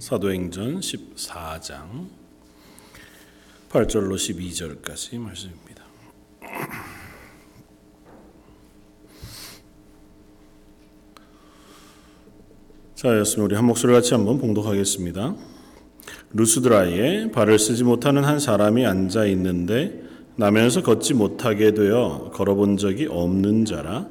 사도행전 14장 8절로 12절까지 말씀입니다. 자, 였으면 우리 한 목소리 같이 한번 봉독하겠습니다. 루스드라에 발을 쓰지 못하는 한 사람이 앉아 있는데 나면서 걷지 못하게 되어 걸어본 적이 없는 자라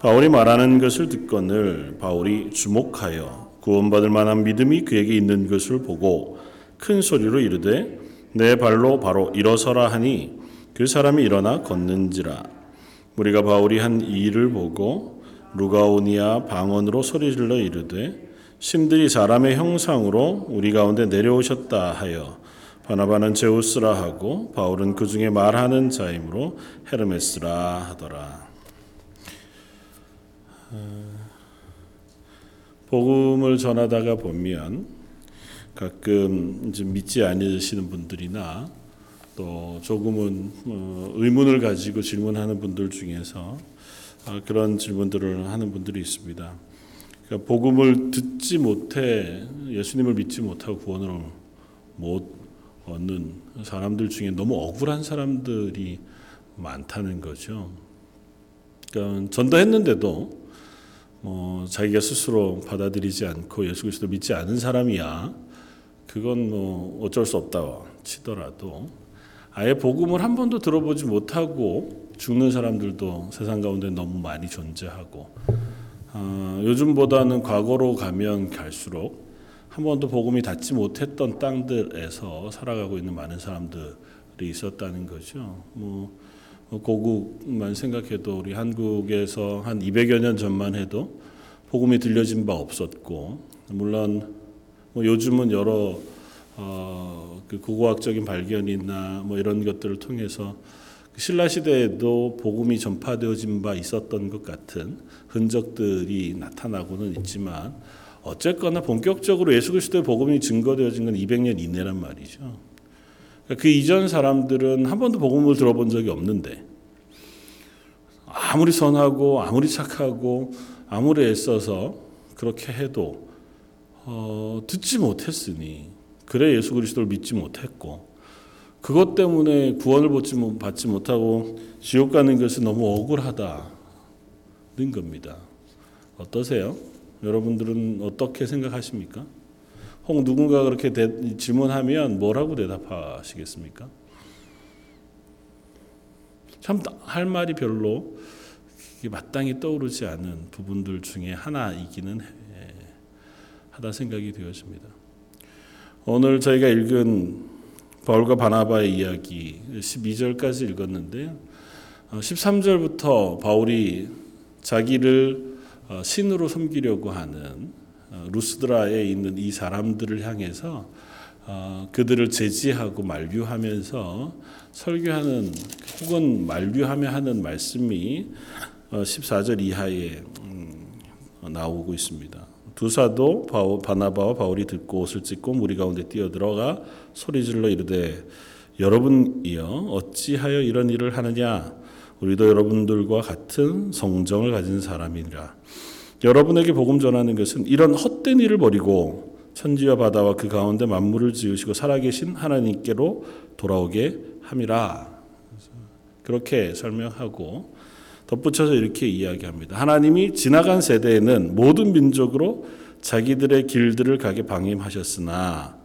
바울이 말하는 것을 듣거늘 바울이 주목하여 구원받을 만한 믿음이 그에게 있는 것을 보고 큰 소리로 이르되 내 발로 바로 일어서라 하니 그 사람이 일어나 걷는지라 우리가 바울이 한 이 일을 보고 루가오니아 방언으로 소리질러 이르되 심들이 사람의 형상으로 우리 가운데 내려오셨다 하여 바나바는 제우스라 하고 바울은 그 중에 말하는 자이므로 헤르메스라 하더라. 복음을 전하다가 보면 가끔 이제 믿지 않으시는 분들이나 또 조금은 어, 의문을 가지고 질문하는 분들 중에서 어, 그런 질문들을 하는 분들이 있습니다. 그러니까 복음을 듣지 못해 예수님을 믿지 못하고 구원을 못 얻는 사람들 중에 너무 억울한 사람들이 많다는 거죠. 그러니까 전도했는데도 뭐 자기가 스스로 받아들이지 않고 예수 그리스도 믿지 않은 사람이야 그건 뭐 어쩔 수 없다 치더라도 아예 복음을 한 번도 들어보지 못하고 죽는 사람들도 세상 가운데 너무 많이 존재하고 어, 요즘보다는 과거로 가면 갈수록 한 번도 복음이 닿지 못했던 땅들에서 살아가고 있는 많은 사람들이 있었다는 거죠. 뭐 고국만 생각해도 우리 한국에서 한 200여 년 전만 해도 복음이 들려진 바 없었고 물론 뭐 요즘은 여러 어, 그 고고학적인 발견이나 뭐 이런 것들을 통해서 그 신라 시대에도 복음이 전파되어진 바 있었던 것 같은 흔적들이 나타나고는 있지만 어쨌거나 본격적으로 예수 그리스도의 복음이 증거되어진 건 200년 이내란 말이죠. 그 이전 사람들은 한 번도 복음을 들어본 적이 없는데 아무리 선하고 아무리 착하고 아무리 애써서 그렇게 해도 어, 듣지 못했으니 그래 예수 그리스도를 믿지 못했고 그것 때문에 구원을 받지 못하고 지옥 가는 것이 너무 억울하다는 겁니다. 어떠세요? 여러분들은 어떻게 생각하십니까? 혹 누군가 그렇게 대, 질문하면 뭐라고 대답하시겠습니까? 참 할 말이 별로 마땅히 떠오르지 않은 부분들 중에 하나이기는 하다 생각이 되었습니다. 오늘 저희가 읽은 바울과 바나바의 이야기 12절까지 읽었는데 13절부터 바울이 자기를 신으로 섬기려고 하는 루스드라에 있는 이 사람들을 향해서 그들을 제지하고 만류하면서 설교하는 혹은 만류하며 하는 말씀이 14절 이하에 음, 나오고 있습니다. 두 사도 바나바와 바울이 듣고 옷을 찢고 무리 가운데 뛰어들어가 소리질러 이르되 여러분이여 어찌하여 이런 일을 하느냐 우리도 여러분들과 같은 성정을 가진 사람이라 여러분에게 복음 전하는 것은 이런 헛된 일을 버리고 천지와 바다와 그 가운데 만물을 지으시고 살아계신 하나님께로 돌아오게 함이라 그렇게 설명하고 덧붙여서 이렇게 이야기합니다. 하나님이 지나간 세대에는 모든 민족으로 자기들의 길들을 가게 방임하셨으나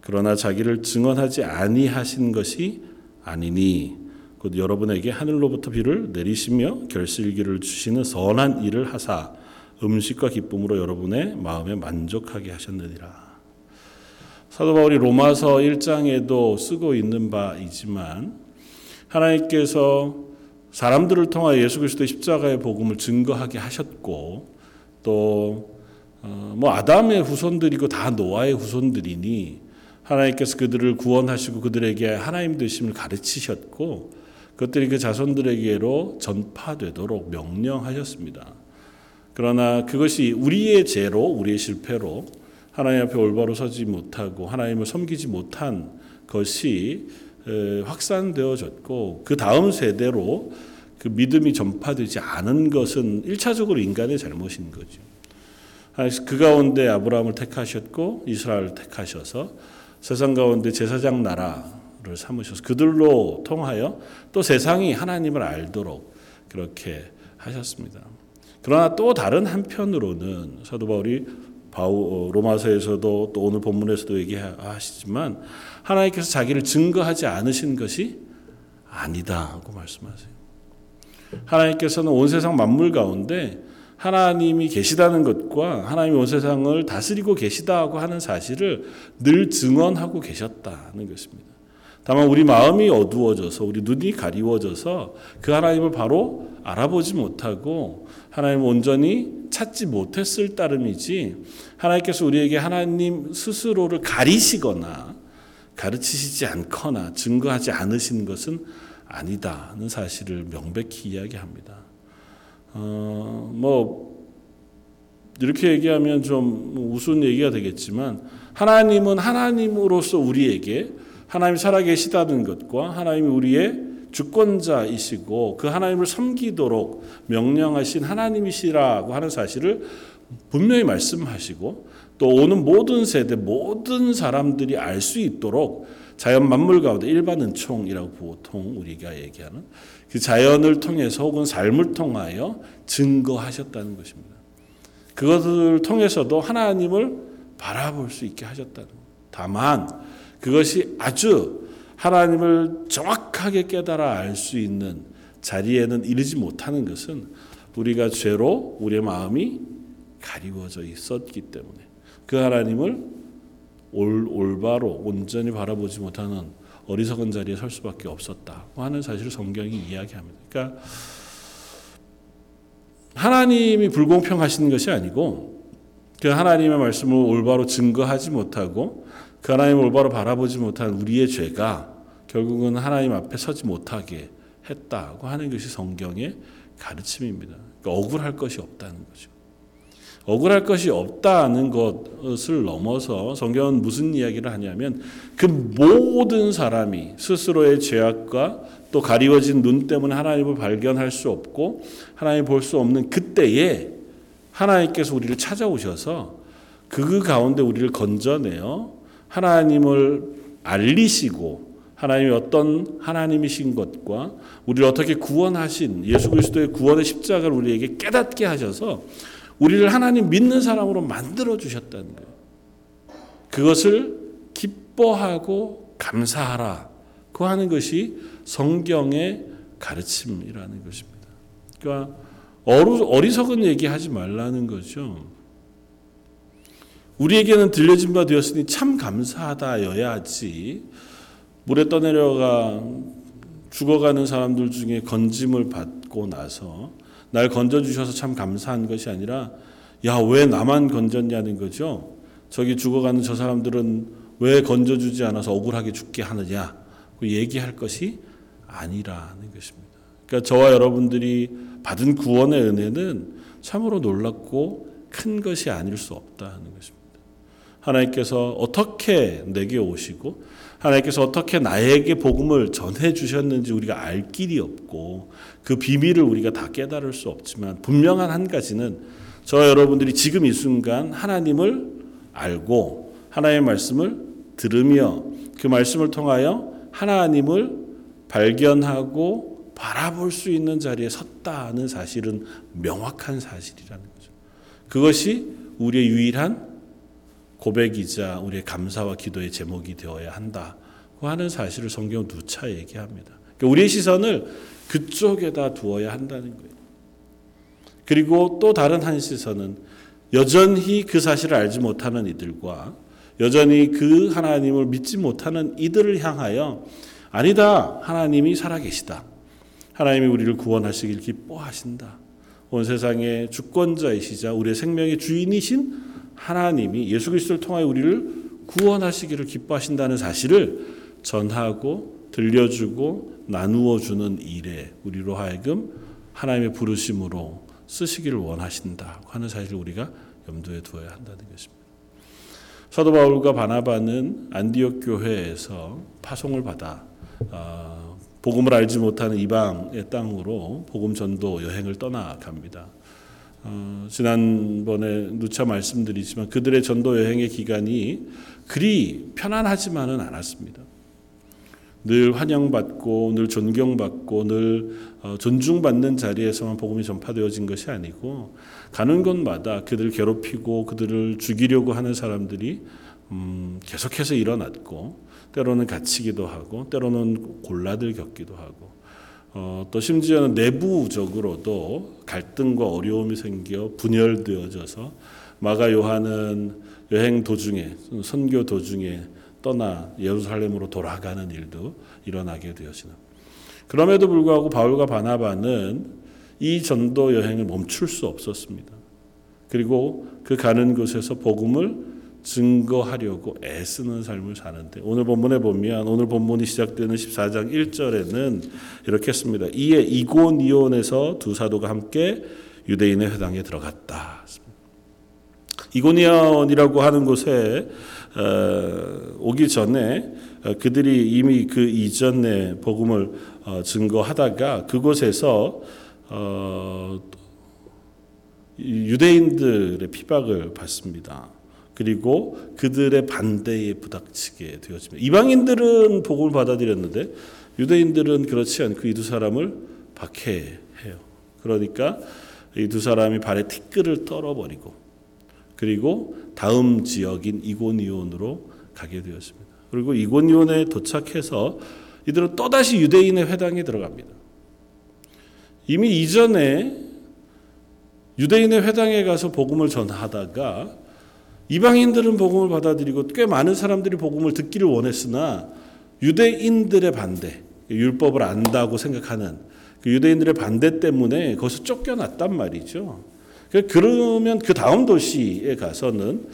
그러나 자기를 증언하지 아니하신 것이 아니니 곧 여러분에게 하늘로부터 비를 내리시며 결실기를 주시는 선한 일을 하사 음식과 기쁨으로 여러분의 마음에 만족하게 하셨느니라. 사도 바울이 로마서 1장에도 쓰고 있는 바이지만 하나님께서 사람들을 통하여 예수 그리스도의 십자가의 복음을 증거하게 하셨고 또뭐 어, 아담의 후손들이고 다 노아의 후손들이니 하나님께서 그들을 구원하시고 그들에게 하나님 되심을 가르치셨고 그것들이 그 자손들에게로 전파되도록 명령하셨습니다. 그러나 그것이 우리의 죄로 우리의 실패로 하나님 앞에 올바로 서지 못하고 하나님을 섬기지 못한 것이 확산되어졌고 그 다음 세대로 그 믿음이 전파되지 않은 것은 일차적으로 인간의 잘못인 거죠. 하나님께서 그 가운데 아브라함을 택하셨고 이스라엘을 택하셔서 세상 가운데 제사장 나라를 삼으셔서 그들로 통하여 또 세상이 하나님을 알도록 그렇게 하셨습니다. 그러나 또 다른 한편으로는 사도 바울이 바우 로마서에서도 또 오늘 본문에서도 얘기하시지만 하나님께서 자기를 증거하지 않으신 것이 아니다고 말씀하세요. 하나님께서는 온 세상 만물 가운데 하나님이 계시다는 것과 하나님이 온 세상을 다스리고 계시다고 하는 사실을 늘 증언하고 계셨다는 것입니다. 다만 우리 마음이 어두워져서 우리 눈이 가리워져서 그 하나님을 바로 알아보지 못하고 하나님을 온전히 찾지 못했을 따름이지 하나님께서 우리에게 하나님 스스로를 가리시거나 가르치시지 않거나 증거하지 않으신 것은 아니다는 사실을 명백히 이야기합니다. 어, 뭐 이렇게 얘기하면 좀 우스운 얘기가 되겠지만 하나님은 하나님으로서 우리에게 하나님 살아계시다는 것과 하나님이 우리의 주권자이시고 그 하나님을 섬기도록 명령하신 하나님이시라고 하는 사실을 분명히 말씀하시고 또 오는 모든 세대 모든 사람들이 알 수 있도록 자연 만물 가운데 일반 은총이라고 보통 우리가 얘기하는 그 자연을 통해서 혹은 삶을 통하여 증거하셨다는 것입니다. 그것을 통해서도 하나님을 바라볼 수 있게 하셨다는 것. 다만 그것이 아주 하나님을 정확하게 깨달아 알 수 있는 자리에는 이르지 못하는 것은 우리가 죄로 우리의 마음이 가리워져 있었기 때문에 그 하나님을 올, 올바로 온전히 바라보지 못하는 어리석은 자리에 설 수밖에 없었다고 하는 사실을 성경이 이야기합니다. 그러니까 하나님이 불공평하신 것이 아니고 그 하나님의 말씀을 올바로 증거하지 못하고 그 하나님을 올바로 바라보지 못한 우리의 죄가 결국은 하나님 앞에 서지 못하게 했다고 하는 것이 성경의 가르침입니다. 그러니까 억울할 것이 없다는 거죠. 억울할 것이 없다는 것을 넘어서 성경은 무슨 이야기를 하냐면 그 모든 사람이 스스로의 죄악과 또 가리워진 눈 때문에 하나님을 발견할 수 없고 하나님 볼 수 없는 그때에 하나님께서 우리를 찾아오셔서 그 가운데 우리를 건져내어 하나님을 알리시고 하나님이 어떤 하나님이신 것과 우리를 어떻게 구원하신 예수 그리스도의 구원의 십자가를 우리에게 깨닫게 하셔서 우리를 하나님 믿는 사람으로 만들어 주셨다는 거예요. 그것을 기뻐하고 감사하라고 하는 것이 성경의 가르침이라는 것입니다. 그러니까 어리석은 얘기하지 말라는 거죠. 우리에게는 들려진 바 되었으니 참 감사하다여야지 물에 떠내려가 죽어가는 사람들 중에 건짐을 받고 나서 날 건져 주셔서 참 감사한 것이 아니라 야 왜 나만 건졌냐는 거죠. 저기 죽어가는 저 사람들은 왜 건져 주지 않아서 억울하게 죽게 하느냐 그 얘기할 것이 아니라는 것입니다. 그러니까 저와 여러분들이 받은 구원의 은혜는 참으로 놀랍고 큰 것이 아닐 수 없다는 것입니다. 하나님께서 어떻게 내게 오시고 하나님께서 어떻게 나에게 복음을 전해 주셨는지 우리가 알 길이 없고 그 비밀을 우리가 다 깨달을 수 없지만 분명한 한 가지는 저 여러분들이 지금 이 순간 하나님을 알고 하나님의 말씀을 들으며 그 말씀을 통하여 하나님을 발견하고 바라볼 수 있는 자리에 섰다는 사실은 명확한 사실이라는 거죠. 그것이 우리의 유일한 고백이자 우리의 감사와 기도의 제목이 되어야 한다고 하는 사실을 성경 누차 얘기합니다. 그러니까 우리의 시선을 그쪽에다 두어야 한다는 거예요. 그리고 또 다른 한 시선은 여전히 그 사실을 알지 못하는 이들과 여전히 그 하나님을 믿지 못하는 이들을 향하여 아니다. 하나님이 살아계시다. 하나님이 우리를 구원하시길 기뻐하신다. 온 세상의 주권자이시자 우리의 생명의 주인이신 하나님이 예수 그리스도를 통하여 우리를 구원하시기를 기뻐하신다는 사실을 전하고 들려주고 나누어 주는 일에 우리로 하여금 하나님의 부르심으로 쓰시기를 원하신다 하는 사실을 우리가 염두에 두어야 한다는 것입니다. 사도 바울과 바나바는 안디옥 교회에서 파송을 받아 어, 복음을 알지 못하는 이방의 땅으로 복음 전도 여행을 떠나갑니다. 어, 지난번에 누차 말씀드리지만 그들의 전도 여행의 기간이 그리 편안하지만은 않았습니다. 늘 환영받고 늘 존경받고 늘 어, 존중받는 자리에서만 복음이 전파되어진 것이 아니고 가는 곳마다 그들을 괴롭히고 그들을 죽이려고 하는 사람들이 음, 계속해서 일어났고 때로는 갇히기도 하고 때로는 곤란을 겪기도 하고 어, 또 심지어는 내부적으로도 갈등과 어려움이 생겨 분열되어져서 마가 요한은 여행 도중에 선교 도중에 떠나 예루살렘으로 돌아가는 일도 일어나게 되어지는. 그럼에도 불구하고 바울과 바나바는 이 전도 여행을 멈출 수 없었습니다. 그리고 그 가는 곳에서 복음을 증거하려고 애쓰는 삶을 사는데 오늘 본문에 보면 오늘 본문이 시작되는 14장 1절에는 이렇게 씁니다. 이에 이고니온에서 두 사도가 함께 유대인의 회당에 들어갔다. 이고니온이라고 하는 곳에 어, 오기 전에 어, 그들이 이미 그 이전에 복음을 어, 증거하다가 그곳에서 유대인들의 피박을 받습니다. 그리고 그들의 반대에 부닥치게 되어집니다. 이방인들은 복음을 받아들였는데 유대인들은 그렇지 않고 이 두 사람을 박해해요. 그러니까 이 두 사람이 발에 티끌을 떨어버리고 그리고 다음 지역인 이고니온으로 가게 되었습니다. 그리고 이고니온에 도착해서 이들은 또다시 유대인의 회당에 들어갑니다. 이미 이전에 유대인의 회당에 가서 복음을 전하다가 이방인들은 복음을 받아들이고 꽤 많은 사람들이 복음을 듣기를 원했으나 유대인들의 반대, 율법을 안다고 생각하는 그 유대인들의 반대 때문에 거기서 쫓겨났단 말이죠. 그러면 그 다음 도시에 가서는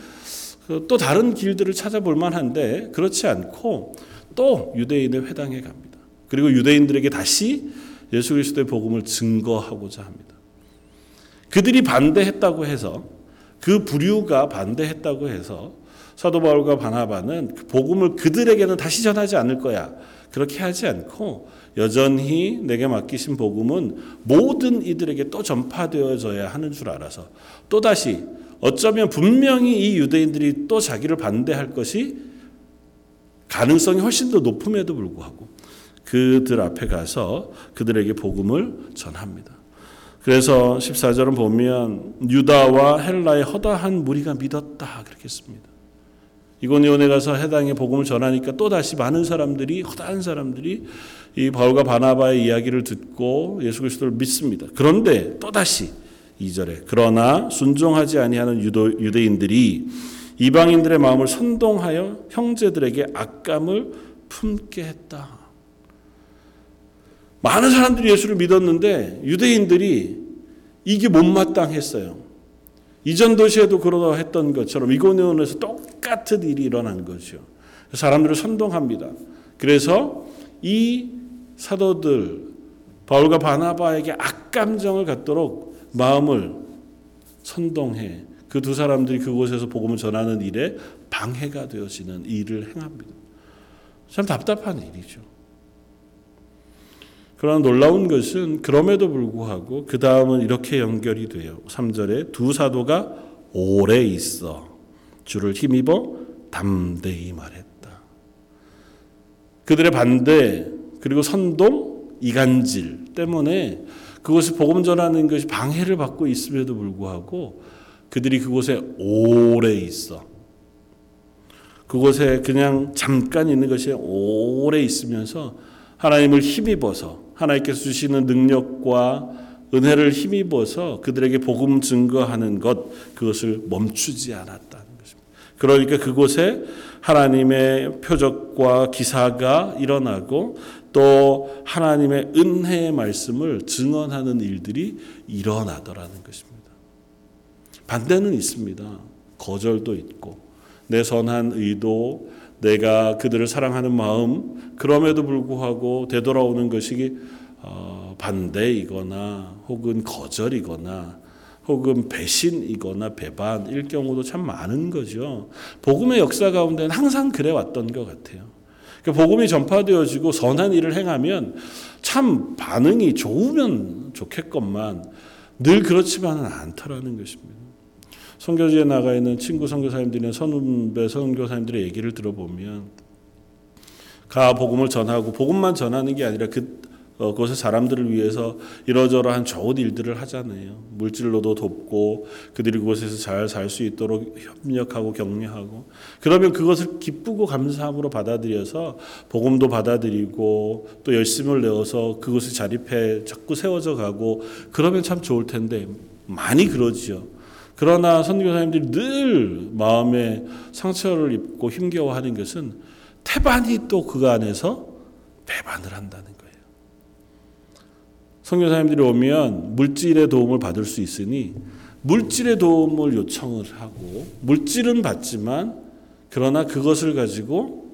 또 다른 길들을 찾아볼 만한데 그렇지 않고 또 유대인의 회당에 갑니다. 그리고 유대인들에게 다시 예수 그리스도의 복음을 증거하고자 합니다. 그들이 반대했다고 해서 그 부류가 반대했다고 해서 사도 바울과 바나바는 그 복음을 그들에게는 다시 전하지 않을 거야. 그렇게 하지 않고 여전히 내게 맡기신 복음은 모든 이들에게 또 전파되어져야 하는 줄 알아서 또다시 어쩌면 분명히 이 유대인들이 또 자기를 반대할 것이 가능성이 훨씬 더 높음에도 불구하고 그들 앞에 가서 그들에게 복음을 전합니다. 그래서 14절은 보면 유다와 헬라의 허다한 무리가 믿었다 그렇게 씁니다. 이고니온에 가서 해당의 복음을 전하니까 또 다시 많은 사람들이 허다한 사람들이 이 바울과 바나바의 이야기를 듣고 예수 그리스도를 믿습니다. 그런데 또 다시 2절에 그러나 순종하지 아니하는 유도, 유대인들이 이방인들의 마음을 선동하여 형제들에게 악감을 품게 했다. 많은 사람들이 예수를 믿었는데 유대인들이 이게 못마땅했어요. 이전 도시에도 그러했던 것처럼 이고니온에서 똑같은 일이 일어난 거죠. 사람들을 선동합니다. 그래서 이 사도들 바울과 바나바에게 악감정을 갖도록 마음을 선동해 그 두 사람들이 그곳에서 복음을 전하는 일에 방해가 되어지는 일을 행합니다. 참 답답한 일이죠. 그러나 놀라운 것은 그럼에도 불구하고 그 다음은 이렇게 연결이 돼요. 3절에 두 사도가 오래 있어 주를 힘입어 담대히 말했다. 그들의 반대 그리고 선동 이간질 때문에 그것을 복음 전하는 것이 방해를 받고 있음에도 불구하고 그들이 그곳에 오래 있어. 그곳에 그냥 잠깐 있는 것이 오래 있으면서 하나님을 힘입어서 하나님께서 주시는 능력과 은혜를 힘입어서 그들에게 복음 증거하는 것 그것을 멈추지 않았다는 것입니다. 그러니까 그곳에 하나님의 표적과 기사가 일어나고 또 하나님의 은혜의 말씀을 증언하는 일들이 일어나더라는 것입니다. 반대는 있습니다. 거절도 있고 내 선한 의도 내가 그들을 사랑하는 마음 그럼에도 불구하고 되돌아오는 것이 어, 반대이거나 혹은 거절이거나 혹은 배신이거나 배반일 경우도 참 많은 거죠. 복음의 역사 가운데는 항상 그래 왔던 것 같아요. 그러니까 복음이 전파되어지고 선한 일을 행하면 참 반응이 좋으면 좋겠건만 늘 그렇지만은 않다라는 것입니다. 선교지에 나가 있는 친구 선교사님들이나 선후배 선교사님들의 얘기를 들어보면 가 복음을 전하고 복음만 전하는 게 아니라 그 어, 그것의 사람들을 위해서 이러저러한 좋은 일들을 하잖아요. 물질로도 돕고 그들이 그곳에서 잘 살 수 있도록 협력하고 격려하고 그러면 그것을 기쁘고 감사함으로 받아들여서 복음도 받아들이고 또 열심을 내어서 그곳에 자립해 자꾸 세워져 가고 그러면 참 좋을 텐데 많이 그러지요. 그러나 선교사님들이 늘 마음에 상처를 입고 힘겨워하는 것은 태반이 또 그 안에서 배반을 한다는 거예요. 선교사님들이 오면 물질의 도움을 받을 수 있으니 물질의 도움을 요청을 하고 물질은 받지만 그러나 그것을 가지고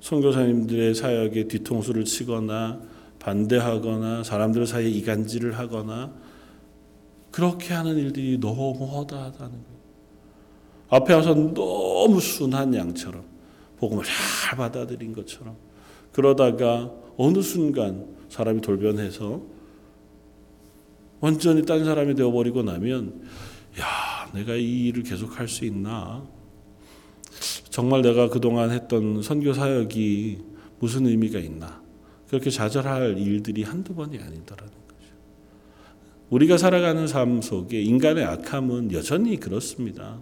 선교사님들의 사역에 뒤통수를 치거나 반대하거나 사람들 사이에 이간질을 하거나 그렇게 하는 일들이 너무 허다하다는 거예요. 앞에 와서 너무 순한 양처럼 복음을 잘 받아들인 것처럼 그러다가 어느 순간 사람이 돌변해서 완전히 딴 사람이 되어버리고 나면 야 내가 이 일을 계속할 수 있나 정말 내가 그동안 했던 선교 사역이 무슨 의미가 있나 그렇게 좌절할 일들이 한두 번이 아니더라는 거죠. 우리가 살아가는 삶 속에 인간의 악함은 여전히 그렇습니다.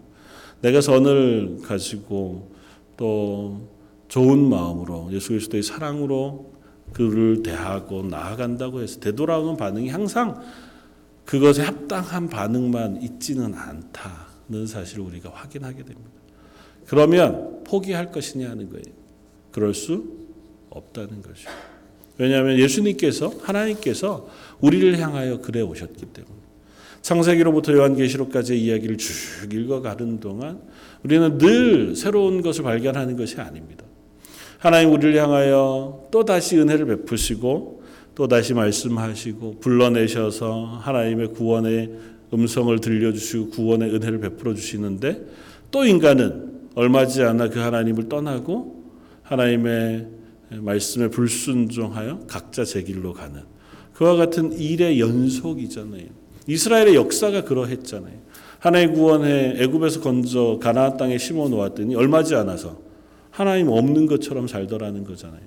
내가 선을 가지고 또 좋은 마음으로 예수 그리스도의 사랑으로 그를 대하고 나아간다고 해서 되돌아오는 반응이 항상 그것에 합당한 반응만 있지는 않다는 사실을 우리가 확인하게 됩니다. 그러면 포기할 것이냐 하는 거예요. 그럴 수 없다는 것이죠. 왜냐하면 예수님께서 하나님께서 우리를 향하여 그래 오셨기 때문에 창세기로부터 요한계시록까지의 이야기를 쭉 읽어가는 동안 우리는 늘 새로운 것을 발견하는 것이 아닙니다. 하나님 우리를 향하여 또 다시 은혜를 베푸시고 또 다시 말씀하시고 불러내셔서 하나님의 구원의 음성을 들려주시고 구원의 은혜를 베풀어 주시는데 또 인간은 얼마 지 않아 그 하나님을 떠나고 하나님의 말씀에 불순종하여 각자 제 길로 가는 그와 같은 일의 연속이잖아요. 이스라엘의 역사가 그러했잖아요. 하나님 구원해 애굽에서 건져 가나안 땅에 심어 놓았더니 얼마지 않아서 하나님 없는 것처럼 살더라는 거잖아요.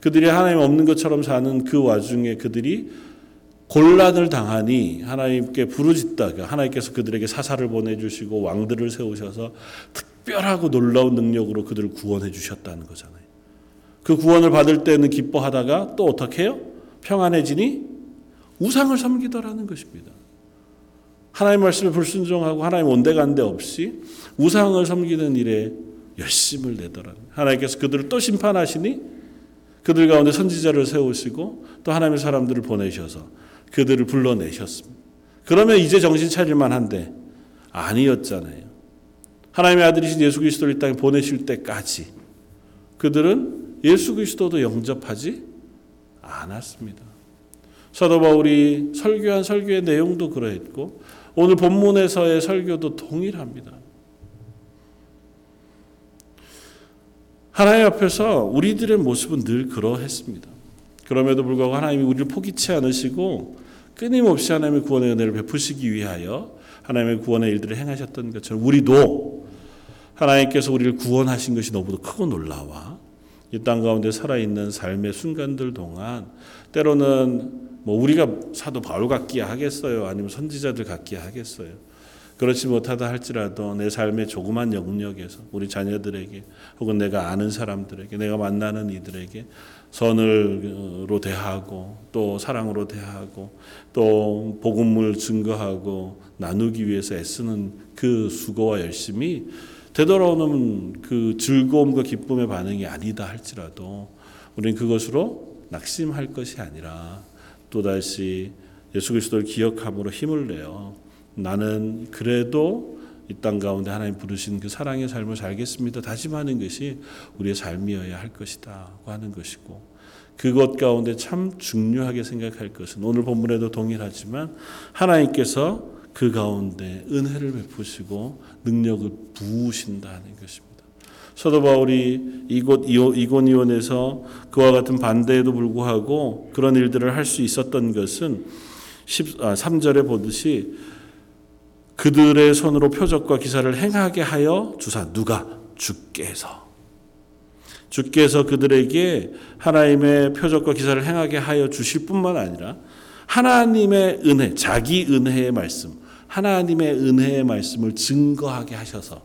그들이 하나님 없는 것처럼 사는 그 와중에 그들이 곤란을 당하니 하나님께 부르짖다가 하나님께서 그들에게 사사를 보내주시고 왕들을 세우셔서 특별하고 놀라운 능력으로 그들을 구원해 주셨다는 거잖아요. 그 구원을 받을 때는 기뻐하다가 또 어떻게 해요? 평안해지니 우상을 섬기더라는 것입니다. 하나님 말씀에 불순종하고 하나님 온데간데 없이 우상을 섬기는 일에 열심을 내더라. 하나님께서 그들을 또 심판하시니 그들 가운데 선지자를 세우시고 또 하나님의 사람들을 보내셔서 그들을 불러내셨습니다. 그러면 이제 정신 차릴만 한데 아니었잖아요. 하나님의 아들이신 예수 그리스도를 이 땅에 보내실 때까지 그들은 예수 그리스도도 영접하지 않았습니다. 사도 바울이 설교한 설교의 내용도 그러했고 오늘 본문에서의 설교도 동일합니다. 하나님 앞에서 우리들의 모습은 늘 그러했습니다. 그럼에도 불구하고 하나님이 우리를 포기치 않으시고 끊임없이 하나님의 구원의 은혜를 베푸시기 위하여 하나님의 구원의 일들을 행하셨던 것처럼 우리도 하나님께서 우리를 구원하신 것이 너무도 크고 놀라와 이 땅 가운데 살아있는 삶의 순간들 동안 때로는 뭐 우리가 사도 바울 같기야 하겠어요? 아니면 선지자들 같기야 하겠어요? 그렇지 못하다 할지라도 내 삶의 조그만 영역에서 우리 자녀들에게 혹은 내가 아는 사람들에게 내가 만나는 이들에게 선을로 대하고 또 사랑으로 대하고 또 복음을 증거하고 나누기 위해서 애쓰는 그 수고와 열심이 되돌아오는 그 즐거움과 기쁨의 반응이 아니다 할지라도 우리는 그것으로 낙심할 것이 아니라 또다시 예수 그리스도를 기억함으로 힘을 내어 나는 그래도 이 땅 가운데 하나님 부르신 그 사랑의 삶을 살겠습니다. 다짐하는 것이 우리의 삶이어야 할 것이다고 하는 것이고 그것 가운데 참 중요하게 생각할 것은 오늘 본문에도 동일하지만 하나님께서 그 가운데 은혜를 베푸시고 능력을 부으신다는 것입니다. 사도 바울이 이곳 이고니온에서 그와 같은 반대에도 불구하고 그런 일들을 할 수 있었던 것은 10, 아, 3절에 보듯이 그들의 손으로 표적과 기사를 행하게 하여 주사 누가 주께서 주께서 그들에게 하나님의 표적과 기사를 행하게 하여 주실 뿐만 아니라 하나님의 은혜, 자기 은혜의 말씀, 하나님의 은혜의 말씀을 증거하게 하셔서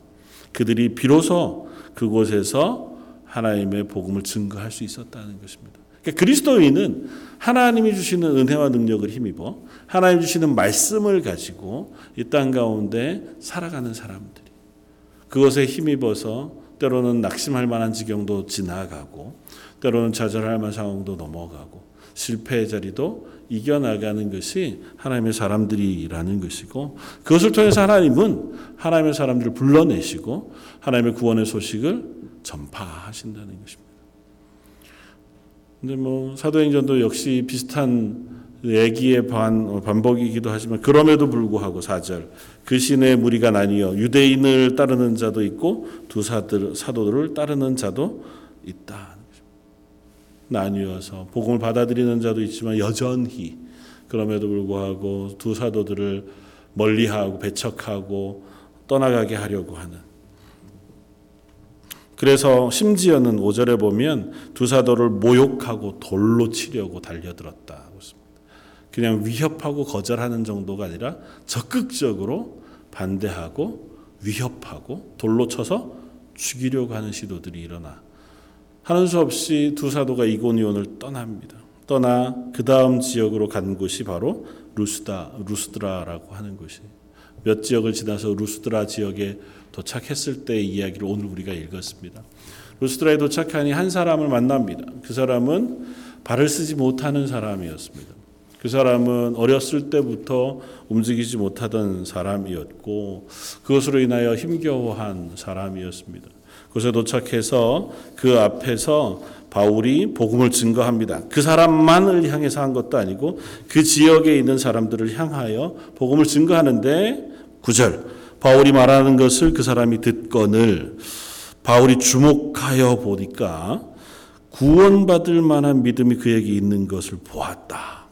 그들이 비로소 그곳에서 하나님의 복음을 증거할 수 있었다는 것입니다. 그러니까 그리스도인은 하나님이 주시는 은혜와 능력을 힘입어 하나님 주시는 말씀을 가지고 이 땅 가운데 살아가는 사람들이 그것에 힘입어서 때로는 낙심할 만한 지경도 지나가고 때로는 좌절할 만한 상황도 넘어가고 실패의 자리도 이겨나가는 것이 하나님의 사람들이라는 것이고 그것을 통해서 하나님은 하나님의 사람들을 불러내시고 하나님의 구원의 소식을 전파하신다는 것입니다. 근데 뭐 사도행전도 역시 비슷한 얘기의 반, 반복이기도 하지만 그럼에도 불구하고 4절 그 신의 무리가 나뉘어 유대인을 따르는 자도 있고 두 사들, 사도들을 따르는 자도 있다. 나뉘어서 복음을 받아들이는 자도 있지만 여전히 그럼에도 불구하고 두 사도들을 멀리하고 배척하고 떠나가게 하려고 하는 그래서 심지어는 5절에 보면 두 사도를 모욕하고 돌로 치려고 달려들었다. 그냥 위협하고 거절하는 정도가 아니라 적극적으로 반대하고 위협하고 돌로 쳐서 죽이려고 하는 시도들이 일어나 하는 수 없이 두 사도가 이고니온을 떠납니다. 떠나 그 다음 지역으로 간 곳이 바로 루스다 루스드라라고 하는 곳이 몇 지역을 지나서 루스드라 지역에 도착했을 때의 이야기를 오늘 우리가 읽었습니다. 루스드라에 도착하니 한 사람을 만납니다. 그 사람은 발을 쓰지 못하는 사람이었습니다. 그 사람은 어렸을 때부터 움직이지 못하던 사람이었고 그것으로 인하여 힘겨워한 사람이었습니다. 그곳에 도착해서 그 앞에서 바울이 복음을 증거합니다. 그 사람만을 향해서 한 것도 아니고 그 지역에 있는 사람들을 향하여 복음을 증거하는데 9절 바울이 말하는 것을 그 사람이 듣거늘 바울이 주목하여 보니까 구원받을 만한 믿음이 그에게 있는 것을 보았다.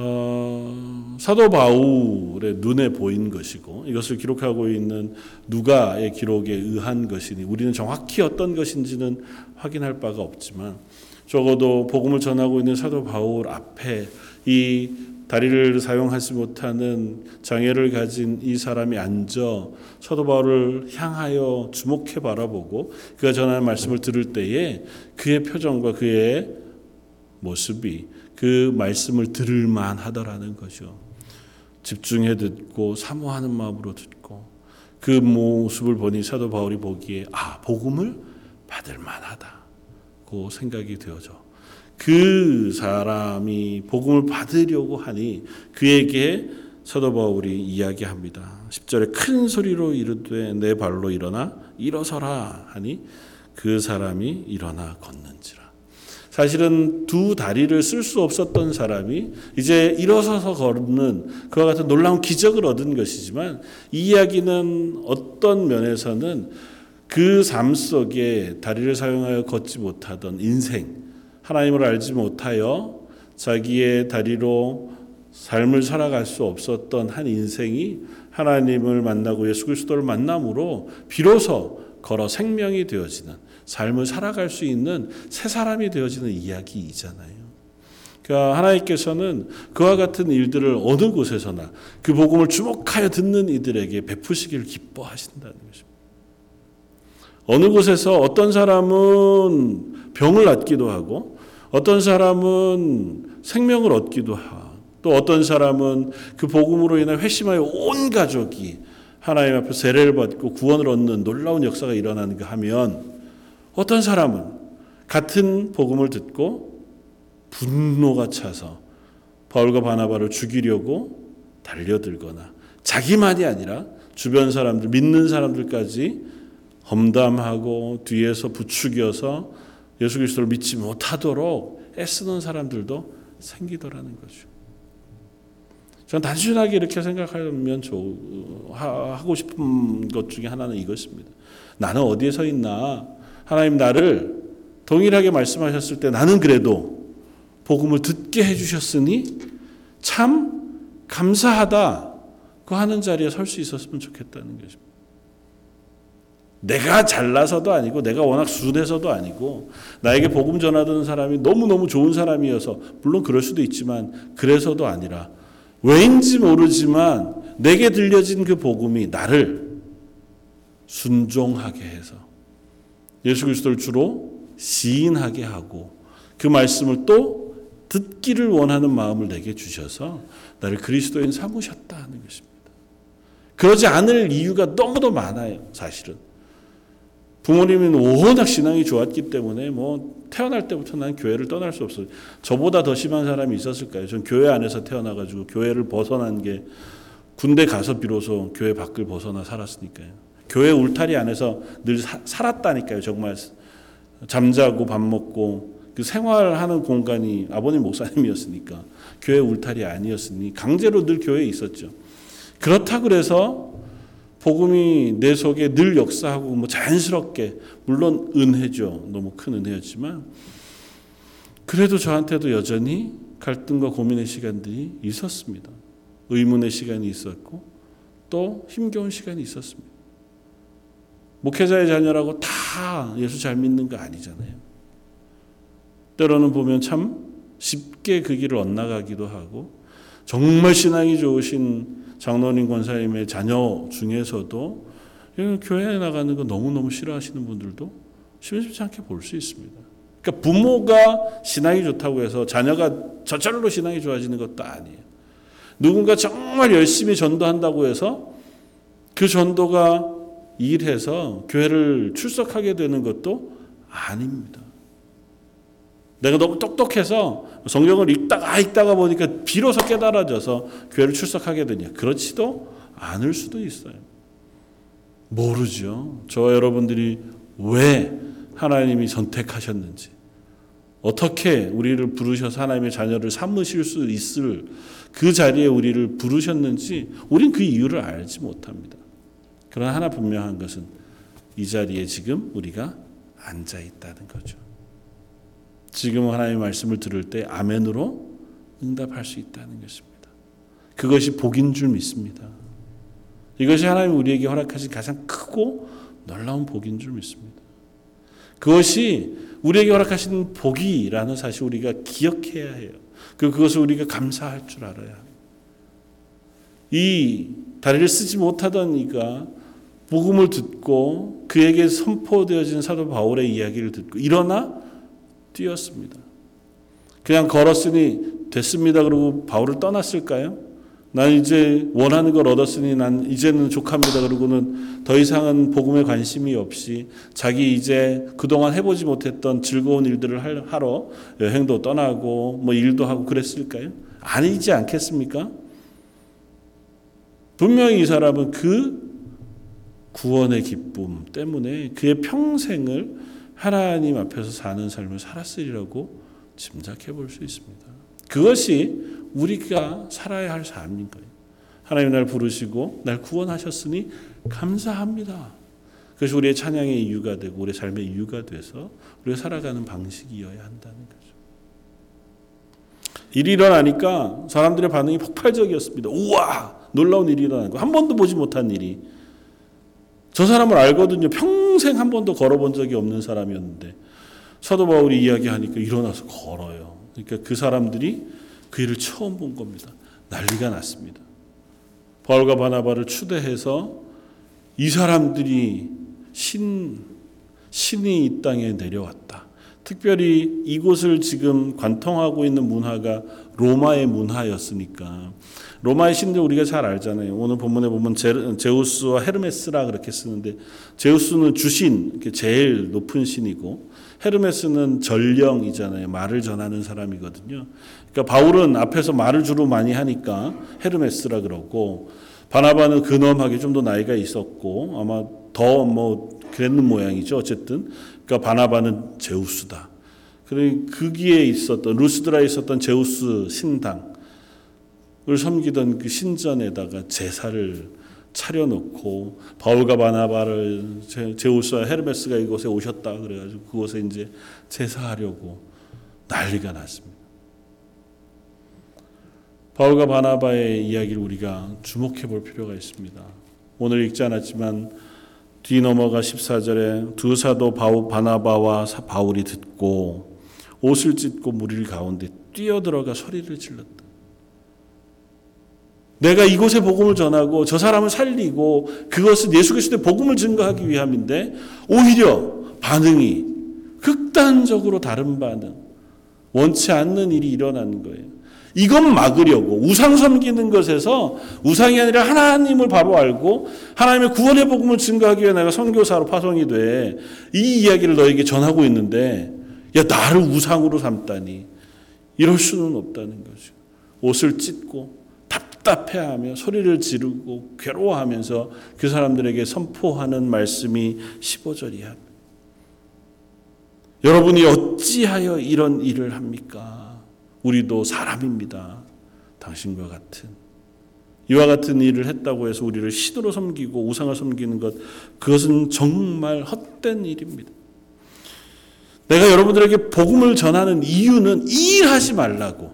어, 사도 바울의 눈에 보인 것이고 이것을 기록하고 있는 누가의 기록에 의한 것이니 우리는 정확히 어떤 것인지는 확인할 바가 없지만 적어도 복음을 전하고 있는 사도 바울 앞에 이 다리를 사용하지 못하는 장애를 가진 이 사람이 앉아 사도 바울을 향하여 주목해 바라보고 그가 전하는 말씀을 들을 때에 그의 표정과 그의 모습이 그 말씀을 들을 만하더라는 거죠. 집중해 듣고 사모하는 마음으로 듣고 그 모습을 보니 사도 바울이 보기에 아 복음을 받을 만하다고 생각이 되어져. 그 사람이 복음을 받으려고 하니 그에게 사도 바울이 이야기합니다. 10절에 큰 소리로 이르되 내 발로 일어나 일어서라 하니 그 사람이 일어나 걷는지라. 사실은 두 다리를 쓸 수 없었던 사람이 이제 일어서서 걷는 그와 같은 놀라운 기적을 얻은 것이지만 이 이야기는 어떤 면에서는 그 삶 속에 다리를 사용하여 걷지 못하던 인생, 하나님을 알지 못하여 자기의 다리로 삶을 살아갈 수 없었던 한 인생이 하나님을 만나고 예수 그리스도를 만남으로 비로소 걸어 생명이 되어지는 삶을 살아갈 수 있는 새 사람이 되어지는 이야기이잖아요. 그러니까 하나님께서는 그와 같은 일들을 어느 곳에서나 그 복음을 주목하여 듣는 이들에게 베푸시기를 기뻐하신다는 것입니다. 어느 곳에서 어떤 사람은 병을 낫기도 하고 어떤 사람은 생명을 얻기도 하고 또 어떤 사람은 그 복음으로 인해 회심하여 온 가족이 하나님 앞에 세례를 받고 구원을 얻는 놀라운 역사가 일어나는가 하면 어떤 사람은 같은 복음을 듣고 분노가 차서 바울과 바나바를 죽이려고 달려들거나 자기만이 아니라 주변 사람들 믿는 사람들까지 험담하고 뒤에서 부추겨서 예수 그리스도를 믿지 못하도록 애쓰는 사람들도 생기더라는 거죠. 저는 단순하게 이렇게 생각하면 하고 싶은 것 중에 하나는 이것입니다. 나는 어디에 서 있나? 하나님 나를 동일하게 말씀하셨을 때 나는 그래도 복음을 듣게 해주셨으니 참 감사하다 그 하는 자리에 설 수 있었으면 좋겠다는 것입니다. 내가 잘나서도 아니고 내가 워낙 순해서도 아니고 나에게 복음 전하던 사람이 너무너무 좋은 사람이어서 물론 그럴 수도 있지만 그래서도 아니라 왜인지 모르지만 내게 들려진 그 복음이 나를 순종하게 해서 예수 그리스도를 주로 시인하게 하고 그 말씀을 또 듣기를 원하는 마음을 내게 주셔서 나를 그리스도인 삼으셨다 하는 것입니다. 그러지 않을 이유가 너무도 많아요, 사실은. 부모님은 워낙 신앙이 좋았기 때문에 뭐 태어날 때부터 난 교회를 떠날 수 없어요. 저보다 더 심한 사람이 있었을까요? 전 교회 안에서 태어나가지고 교회를 벗어난 게 군대 가서 비로소 교회 밖을 벗어나 살았으니까요. 교회 울타리 안에서 늘 사, 살았다니까요. 정말 잠자고 밥 먹고 그 생활하는 공간이 아버님 목사님이었으니까 교회 울타리 아니었으니 강제로 늘 교회에 있었죠. 그렇다 그래서 복음이 내 속에 늘 역사하고 뭐 자연스럽게 물론 은혜죠. 너무 큰 은혜였지만 그래도 저한테도 여전히 갈등과 고민의 시간들이 있었습니다. 의문의 시간이 있었고 또 힘겨운 시간이 있었습니다. 목회자의 자녀라고 다 예수 잘 믿는 거 아니잖아요. 때로는 보면 참 쉽게 그 길을 엇나가기도 하고 정말 신앙이 좋으신 장로님 권사님의 자녀 중에서도 교회에 나가는 거 너무너무 싫어하시는 분들도 심심치 않게 볼 수 있습니다. 그러니까 부모가 신앙이 좋다고 해서 자녀가 저절로 신앙이 좋아지는 것도 아니에요. 누군가 정말 열심히 전도한다고 해서 그 전도가 일해서 교회를 출석하게 되는 것도 아닙니다. 내가 너무 똑똑해서 성경을 읽다가 읽다가 보니까 비로소 깨달아져서 교회를 출석하게 되냐. 그렇지도 않을 수도 있어요. 모르죠. 저 여러분들이 왜 하나님이 선택하셨는지, 어떻게 우리를 부르셔서 하나님의 자녀를 삼으실 수 있을 그 자리에 우리를 부르셨는지, 우린 그 이유를 알지 못합니다. 그러나 하나 분명한 것은 이 자리에 지금 우리가 앉아 있다는 거죠. 지금 하나님의 말씀을 들을 때 아멘으로 응답할 수 있다는 것입니다. 그것이 복인 줄 믿습니다. 이것이 하나님 우리에게 허락하신 가장 크고 놀라운 복인 줄 믿습니다. 그것이 우리에게 허락하신 복이라는 사실 우리가 기억해야 해요. 그 그것을 우리가 감사할 줄 알아야. 이 다리를 쓰지 못하던 이가 복음을 듣고 그에게 선포되어진 사도 바울의 이야기를 듣고 일어나 뛰었습니다. 그냥 걸었으니 됐습니다. 그러고 바울을 떠났을까요? 난 이제 원하는 걸 얻었으니 난 이제는 족합니다. 그러고는 더 이상은 복음에 관심이 없이 자기 이제 그동안 해보지 못했던 즐거운 일들을 하러 여행도 떠나고 뭐 일도 하고 그랬을까요? 아니지 않겠습니까? 분명히 이 사람은 그 구원의 기쁨 때문에 그의 평생을 하나님 앞에서 사는 삶을 살았으리라고 짐작해 볼 수 있습니다. 그것이 우리가 살아야 할 삶인 거예요. 하나님 날 부르시고 날 구원하셨으니 감사합니다. 그것이 우리의 찬양의 이유가 되고 우리의 삶의 이유가 돼서 우리가 살아가는 방식이어야 한다는 거죠. 일이 일어나니까 사람들의 반응이 폭발적이었습니다. 우와! 놀라운 일이 일어나는 거. 한 번도 보지 못한 일이. 저 사람을 알거든요. 평생 한 번도 걸어본 적이 없는 사람이었는데 사도 바울이 이야기하니까 일어나서 걸어요. 그러니까 그 사람들이 그 일을 처음 본 겁니다. 난리가 났습니다. 바울과 바나바를 추대해서 이 사람들이 신 신이 이 땅에 내려왔다. 특별히 이곳을 지금 관통하고 있는 문화가 로마의 문화였으니까 로마의 신들 우리가 잘 알잖아요. 오늘 본문에 보면 제우스와 헤르메스라 그렇게 쓰는데 제우스는 주신 제일 높은 신이고 헤르메스는 전령이잖아요. 말을 전하는 사람이거든요. 그러니까 바울은 앞에서 말을 주로 많이 하니까 헤르메스라 그러고 바나바는 근엄하게 좀 더 나이가 있었고 아마 더 뭐 그랬는 모양이죠. 어쨌든 그러니까 바나바는 제우스다. 그러니 거기에 있었던 루스드라에 있었던 제우스 신당 을 섬기던 그 신전에다가 제사를 차려놓고 바울과 바나바를 제우스와 헤르메스가 이곳에 오셨다 그래가지고 그곳에 이제 제사하려고 난리가 났습니다. 바울과 바나바의 이야기를 우리가 주목해 볼 필요가 있습니다. 오늘 읽지 않았지만 뒤 넘어가 14절에 두 사도 바우 바나바와 사- 바울이 듣고 옷을 찢고 무리 가운데 뛰어들어가 소리를 질렀다. 내가 이곳에 복음을 전하고 저 사람을 살리고 그것은 예수 그리스도의 복음을 증거하기 위함인데 오히려 반응이 극단적으로 다른 반응, 원치 않는 일이 일어나는 거예요. 이것 막으려고 우상 섬기는 것에서 우상이 아니라 하나님을 바로 알고 하나님의 구원의 복음을 증거하기 위해 내가 선교사로 파송이 돼 이 이야기를 너에게 전하고 있는데 야 나를 우상으로 삼다니 이럴 수는 없다는 거죠. 옷을 찢고 답답해하며 소리를 지르고 괴로워하면서 그 사람들에게 선포하는 말씀이 15절이야. 여러분이 어찌하여 이런 일을 합니까? 우리도 사람입니다. 당신과 같은 이와 같은 일을 했다고 해서 우리를 신으로 섬기고 우상을 섬기는 것 그것은 정말 헛된 일입니다. 내가 여러분들에게 복음을 전하는 이유는 이 일하지 말라고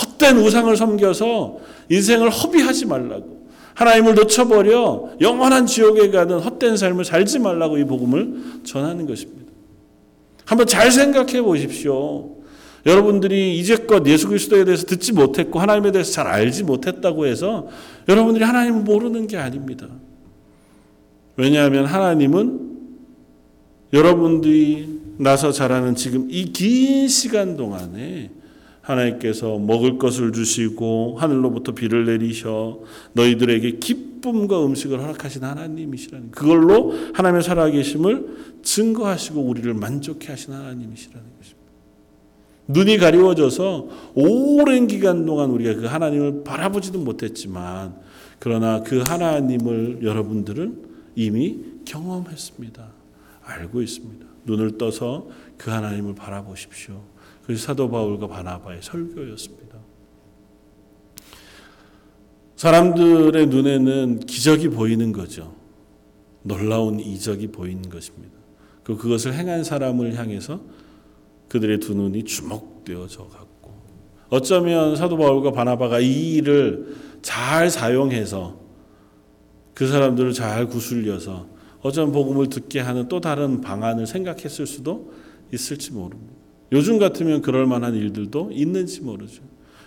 헛된 우상을 섬겨서 인생을 허비하지 말라고 하나님을 놓쳐버려 영원한 지옥에 가는 헛된 삶을 살지 말라고 이 복음을 전하는 것입니다. 한번 잘 생각해 보십시오. 여러분들이 이제껏 예수 그리스도에 대해서 듣지 못했고 하나님에 대해서 잘 알지 못했다고 해서 여러분들이 하나님을 모르는 게 아닙니다. 왜냐하면 하나님은 여러분들이 나서 자라는 지금 이 긴 시간 동안에 하나님께서 먹을 것을 주시고 하늘로부터 비를 내리셔 너희들에게 기쁨과 음식을 허락하신 하나님이시라는 그걸로 하나님의 살아계심을 증거하시고 우리를 만족해 하신 하나님이시라는. 눈이 가리워져서 오랜 기간 동안 우리가 그 하나님을 바라보지도 못했지만 그러나 그 하나님을 여러분들은 이미 경험했습니다. 알고 있습니다. 눈을 떠서 그 하나님을 바라보십시오. 그래서 사도 바울과 바나바의 설교였습니다. 사람들의 눈에는 기적이 보이는 거죠. 놀라운 이적이 보이는 것입니다. 그 그것을 행한 사람을 향해서 그들의 두 눈이 주목되어져 갔고 어쩌면 사도 바울과 바나바가 이 일을 잘 사용해서 그 사람들을 잘 구슬려서 어쩌면 복음을 듣게 하는 또 다른 방안을 생각했을 수도 있을지 모릅니다. 요즘 같으면 그럴 만한 일들도 있는지 모르죠.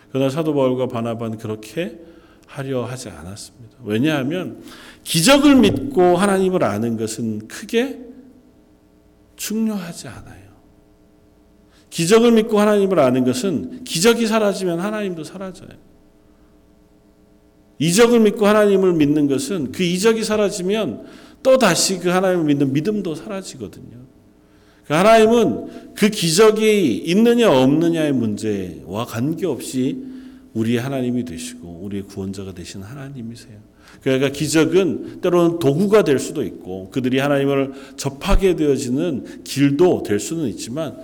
그러나 사도 바울과 바나바는 그렇게 하려 하지 않았습니다. 왜냐하면 기적을 믿고 하나님을 아는 것은 크게 중요하지 않아요. 기적을 믿고 하나님을 아는 것은 기적이 사라지면 하나님도 사라져요. 이적을 믿고 하나님을 믿는 것은 그 이적이 사라지면 또 다시 그 하나님을 믿는 믿음도 사라지거든요. 그 하나님은 그 기적이 있느냐 없느냐의 문제와 관계없이 우리의 하나님이 되시고 우리의 구원자가 되신 하나님이세요. 그러니까 기적은 때로는 도구가 될 수도 있고 그들이 하나님을 접하게 되어지는 길도 될 수는 있지만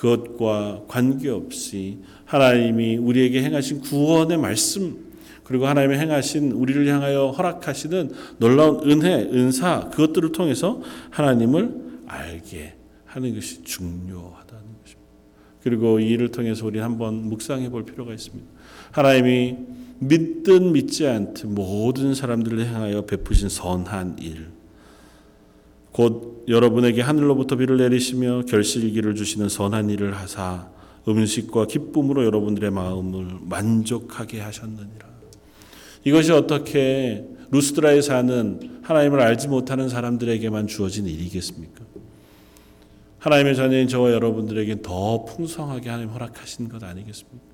그것과 관계없이 하나님이 우리에게 행하신 구원의 말씀 그리고 하나님의 행하신 우리를 향하여 허락하시는 놀라운 은혜, 은사 그것들을 통해서 하나님을 알게 하는 것이 중요하다는 것입니다. 그리고 이 일을 통해서 우리 한번 묵상해 볼 필요가 있습니다. 하나님이 믿든 믿지 않든 모든 사람들을 향하여 베푸신 선한 일. 곧 여러분에게 하늘로부터 비를 내리시며 결실기를 주시는 선한 일을 하사 음식과 기쁨으로 여러분들의 마음을 만족하게 하셨느니라. 이것이 어떻게 루스드라에 사는 하나님을 알지 못하는 사람들에게만 주어진 일이겠습니까? 하나님의 자녀인 저와 여러분들에게 더 풍성하게 하나님 허락하신 것 아니겠습니까?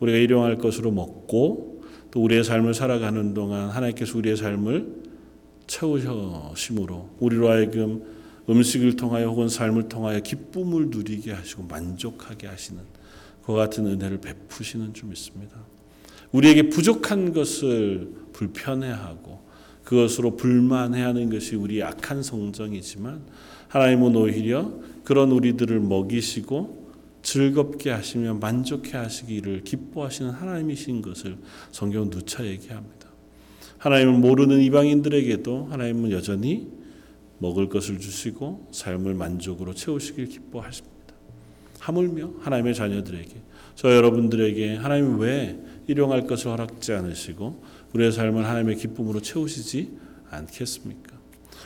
우리가 일용할 것으로 먹고 또 우리의 삶을 살아가는 동안 하나님께서 우리의 삶을 채우심으로 우리로 하여금 음식을 통하여 혹은 삶을 통하여 기쁨을 누리게 하시고 만족하게 하시는 그 같은 은혜를 베푸시는 줄 믿습니다. 우리에게 부족한 것을 불편해하고 그것으로 불만해하는 것이 우리의 악한 성정이지만 하나님은 오히려 그런 우리들을 먹이시고 즐겁게 하시며 만족해 하시기를 기뻐하시는 하나님이신 것을 성경은 누차 얘기합니다. 하나님을 모르는 이방인들에게도 하나님은 여전히 먹을 것을 주시고 삶을 만족으로 채우시길 기뻐하십니다. 하물며 하나님의 자녀들에게 저 여러분들에게 하나님 왜 일용할 것을 허락지 않으시고 우리의 삶을 하나님의 기쁨으로 채우시지 않겠습니까?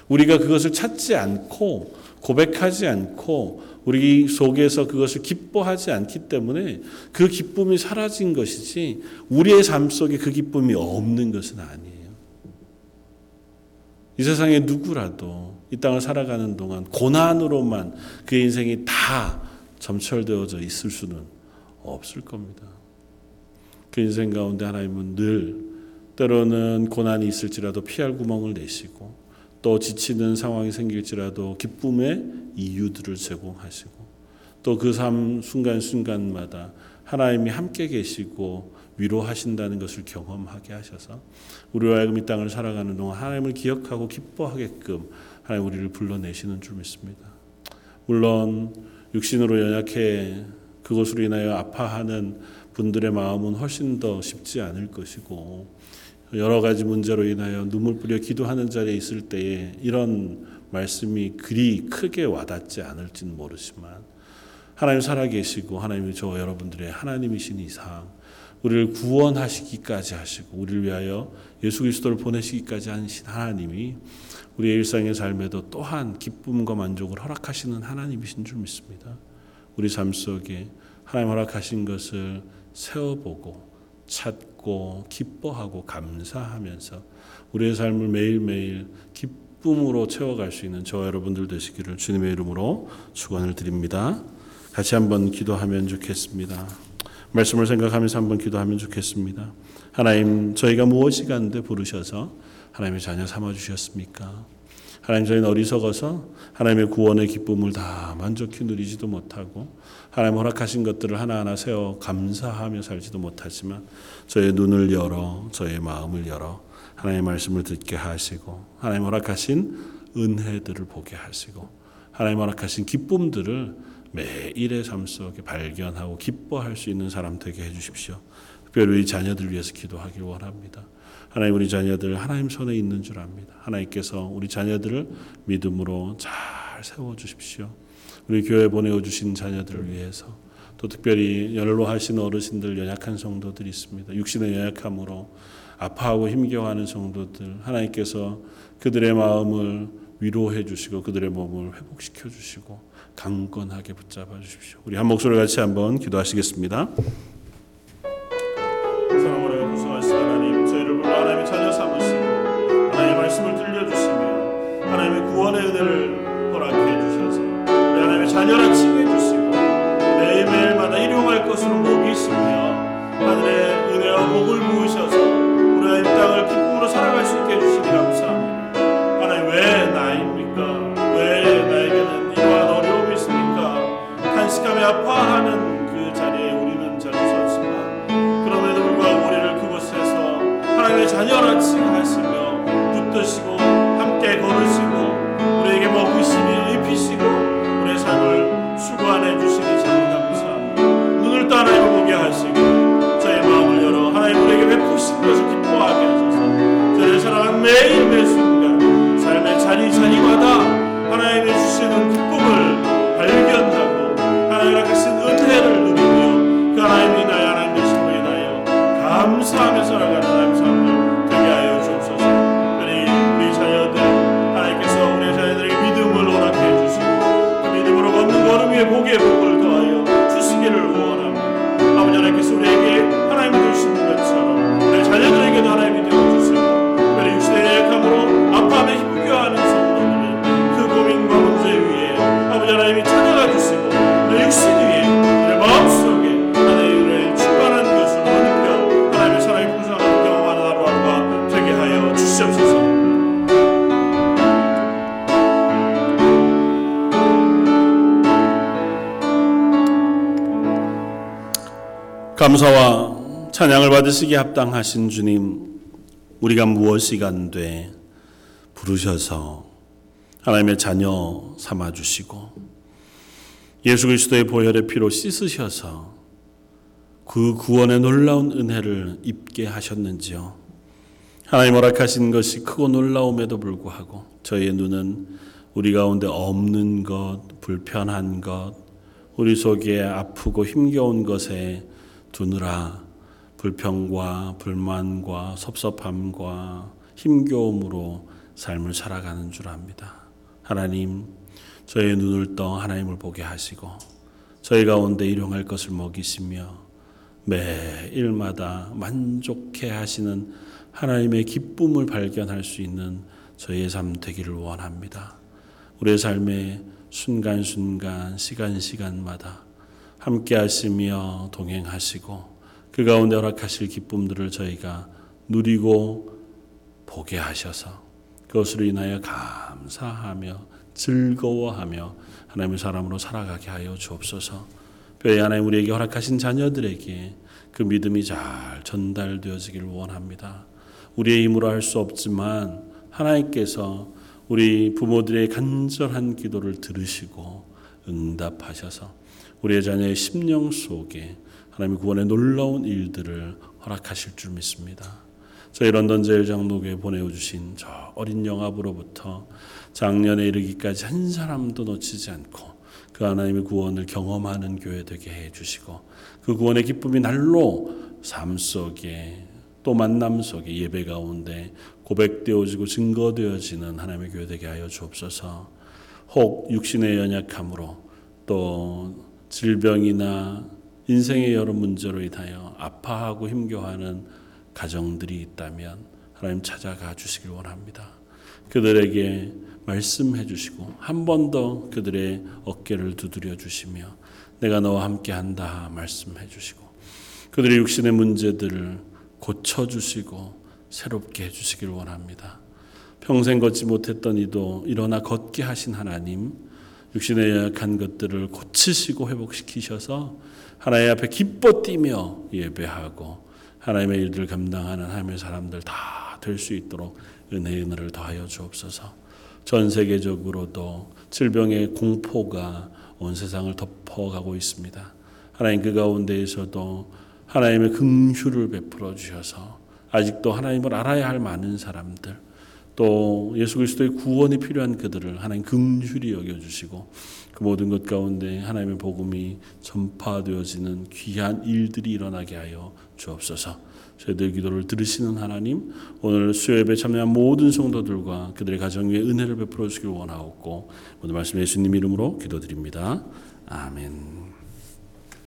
우리가 그것을 찾지 않고 고백하지 않고 우리 속에서 그것을 기뻐하지 않기 때문에 그 기쁨이 사라진 것이지 우리의 삶 속에 그 기쁨이 없는 것은 아니에요. 이 세상에 누구라도 이 땅을 살아가는 동안 고난으로만 그의 인생이 다 점철되어져 있을 수는 없을 겁니다. 그 인생 가운데 하나님은 늘 때로는 고난이 있을지라도 피할 구멍을 내시고 또 지치는 상황이 생길지라도 기쁨의 이유들을 제공하시고 또 그 삶 순간순간마다 하나님이 함께 계시고 위로하신다는 것을 경험하게 하셔서 우리와 하여금 이 땅을 살아가는 동안 하나님을 기억하고 기뻐하게끔 하나님 우리를 불러내시는 줄 믿습니다. 물론 육신으로 연약해 그것으로 인하여 아파하는 분들의 마음은 훨씬 더 쉽지 않을 것이고 여러 가지 문제로 인하여 눈물 뿌려 기도하는 자리에 있을 때에 이런 말씀이 그리 크게 와닿지 않을지는 모르지만 하나님 살아계시고 하나님이 저 여러분들의 하나님이신 이상 우리를 구원하시기까지 하시고 우리를 위하여 예수 그리스도를 보내시기까지 하신 하나님이 우리의 일상의 삶에도 또한 기쁨과 만족을 허락하시는 하나님이신 줄 믿습니다. 우리 삶 속에 하나님 허락하신 것을 세워보고 찾고 기뻐하고 감사하면서 우리의 삶을 매일매일 기쁨으로 채워갈 수 있는 저 여러분들 되시기를 주님의 이름으로 축원을 드립니다. 같이 한번 기도하면 좋겠습니다. 말씀을 생각하면서 한번 기도하면 좋겠습니다. 하나님, 저희가 무엇이 간데 부르셔서 하나님의 자녀 삼아 주셨습니까? 하나님 저희는 어리석어서 하나님의 구원의 기쁨을 다 만족히 누리지도 못하고 하나님 허락하신 것들을 하나하나 세워 감사하며 살지도 못하지만 저의 눈을 열어 저의 마음을 열어 하나님의 말씀을 듣게 하시고 하나님 허락하신 은혜들을 보게 하시고 하나님 허락하신 기쁨들을 매일의 삶 속에 발견하고 기뻐할 수 있는 사람 되게 해주십시오. 특별히 우리 자녀들 위해서 기도하길 원합니다. 하나님 우리 자녀들 하나님 손에 있는 줄 압니다. 하나님께서 우리 자녀들을 믿음으로 잘 세워 주십시오. 우리 교회 보내어 주신 자녀들을 위해서 또 특별히 연로하신 어르신들 연약한 성도들이 있습니다. 육신의 연약함으로 아파하고 힘겨워하는 성도들 하나님께서 그들의 마음을 위로해 주시고 그들의 몸을 회복시켜 주시고 강건하게 붙잡아 주십시오. 우리 한 목소리 같이 한번 기도하시겠습니다. 하늘의 은혜와 복을 부으셔서 나의 하나님 되심으로 인하여 감사하며 살아가는 하나님 삶을 되게 하여 주옵소서. 특별히 우리 자녀들 하나님께서 우리 자녀들에게 믿음을 허락해 주시고 그 믿음으로 걷는 걸음 위에 복의 복을 더하여 주시기를 원합니다. 아버지 하나님께서 감사와 찬양을 받으시기에 합당하신 주님, 우리가 무엇이 간 돼 부르셔서 하나님의 자녀 삼아 주시고 예수 그리스도의 보혈의 피로 씻으셔서 그 구원의 놀라운 은혜를 입게 하셨는지요. 하나님 허락하신 것이 크고 놀라움에도 불구하고 저희의 눈은 우리 가운데 없는 것, 불편한 것, 우리 속에 아프고 힘겨운 것에 두느라 불평과 불만과 섭섭함과 힘겨움으로 삶을 살아가는 줄 압니다. 하나님, 저의 눈을 떠 하나님을 보게 하시고 저희 가운데 일용할 것을 먹이시며 매일마다 만족해 하시는 하나님의 기쁨을 발견할 수 있는 저의 삶 되기를 원합니다. 우리의 삶의 순간순간, 시간시간마다 함께 하시며 동행하시고 그 가운데 허락하실 기쁨들을 저희가 누리고 보게 하셔서 그것으로 인하여 감사하며 즐거워하며 하나님의 사람으로 살아가게 하여 주옵소서. 뼈에 하나님 우리에게 허락하신 자녀들에게 그 믿음이 잘 전달되어지길 원합니다. 우리의 힘으로 할 수 없지만 하나님께서 우리 부모들의 간절한 기도를 들으시고 응답하셔서 우리의 자녀의 심령 속에 하나님의 구원의 놀라운 일들을 허락하실 줄 믿습니다. 저희 런던 제일 장로교에 보내주신 저 어린 영합으로부터 작년에 이르기까지 한 사람도 놓치지 않고 그 하나님의 구원을 경험하는 교회 되게 해 주시고 그 구원의 기쁨이 날로 삶 속에 또 만남 속에 예배 가운데 고백되어지고 증거되어지는 하나님의 교회 되게 하여 주옵소서. 혹 육신의 연약함으로 또 질병이나 인생의 여러 문제로 인하여 아파하고 힘겨워하는 가정들이 있다면 하나님 찾아가 주시길 원합니다. 그들에게 말씀해 주시고 한 번 더 그들의 어깨를 두드려 주시며 내가 너와 함께 한다 말씀해 주시고 그들의 육신의 문제들을 고쳐 주시고 새롭게 해 주시길 원합니다. 평생 걷지 못했던 이도 일어나 걷게 하신 하나님 육신의 약한 것들을 고치시고 회복시키셔서 하나님 앞에 기뻐 뛰며 예배하고 하나님의 일들을 감당하는 하나님의 사람들 다 될 수 있도록 은혜의 은혜를 더하여 주옵소서. 전 세계적으로도 질병의 공포가 온 세상을 덮어가고 있습니다. 하나님 그 가운데에서도 하나님의 긍휼을 베풀어 주셔서 아직도 하나님을 알아야 할 많은 사람들 또 예수 그리스도의 구원이 필요한 그들을 하나님 긍휼히 여겨 주시고 그 모든 것 가운데 하나님의 복음이 전파되어지는 귀한 일들이 일어나게 하여 주옵소서. 저희들 기도를 들으시는 하나님, 오늘 수요예배 참여한 모든 성도들과 그들의 가정 위에 은혜를 베풀어 주길 원하옵고 오늘 말씀 예수님 이름으로 기도드립니다. 아멘.